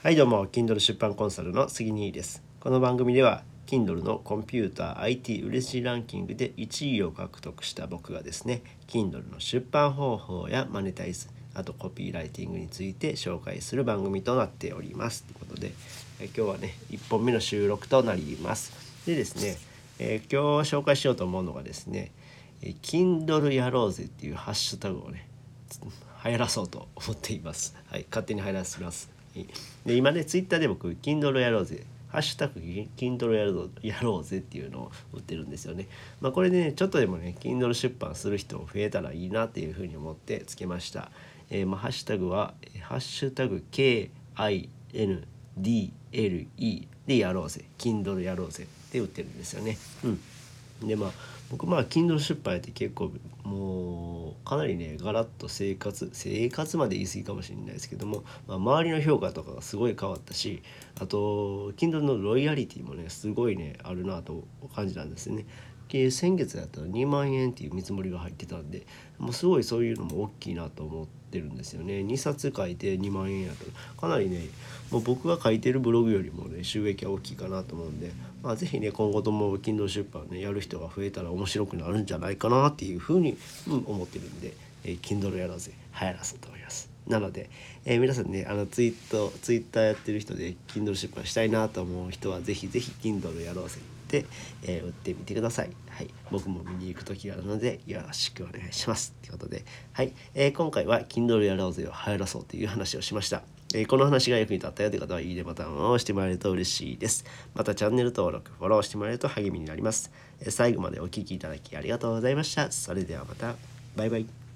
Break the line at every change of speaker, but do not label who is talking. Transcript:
はいどうも Kindle 出版コンサルの杉兄ですこの番組では Kindle のコンピューター IT 売れ筋ランキングで1位を獲得した僕がですね Kindle の出版方法やマネタイズあとコピーライティングについて紹介する番組となっておりますということで今日はね1本目の収録となりますでですね、えー、今日紹介しようと思うのがですね Kindle やろうぜっていうハッシュタグをね流行らそうと思っています。はい、勝手に流行らせます。で今ねツイッターで僕「Kindle やろうぜ」ハッシュタグ Kindle やろうぜっていうのを売ってるんですよね。まあ、これでねちょっとでもね Kindle 出版する人増えたらいいなっていうふうに思ってつけました。えー、まあ、ハッシュタグは「ハッシュタグ KINDLE」でやろうぜ Kindle やろうぜって売ってるんですよね。うん、でまあ僕まあ Kindle 出版やって結構もうかなりねガラッと生活生活まで言い過ぎかもしれないですけども、まあ、周りの評価とかがすごい変わったしあと Kindle のロイヤリティもねすごいねあるなと感じたんですね。先月だったら2万円っていう見積もりが入ってたんでもうすごいそういうのも大きいなと思ってるんですよね2冊書いて2万円やとかなりねもう僕が書いてるブログよりもね収益は大きいかなと思うんで、まあ、是非ね今後とも Kindle 出版ねやる人が増えたら面白くなるんじゃないかなっていうふうに、うん、思ってるんで、えー、Kindle やろうぜ流行らせと思います。なので、えー、皆さんねあのツイートツイッターやってる人で Kindle 出版したいなと思う人は是非是非 Kindle やろうぜって、えー、売ってみてください。はい、僕も見に行く時があるのでよろしくお願いします。ということで、はい、えー、今回は Kindle やろうぜを流行らそうという話をしました。えー、この話が役に立ったよという方はいいねボタンを押してもらえると嬉しいです。またチャンネル登録、フォローしてもらえると励みになります。え最後までお聴きいただきありがとうございました。それではまた。バイバイ。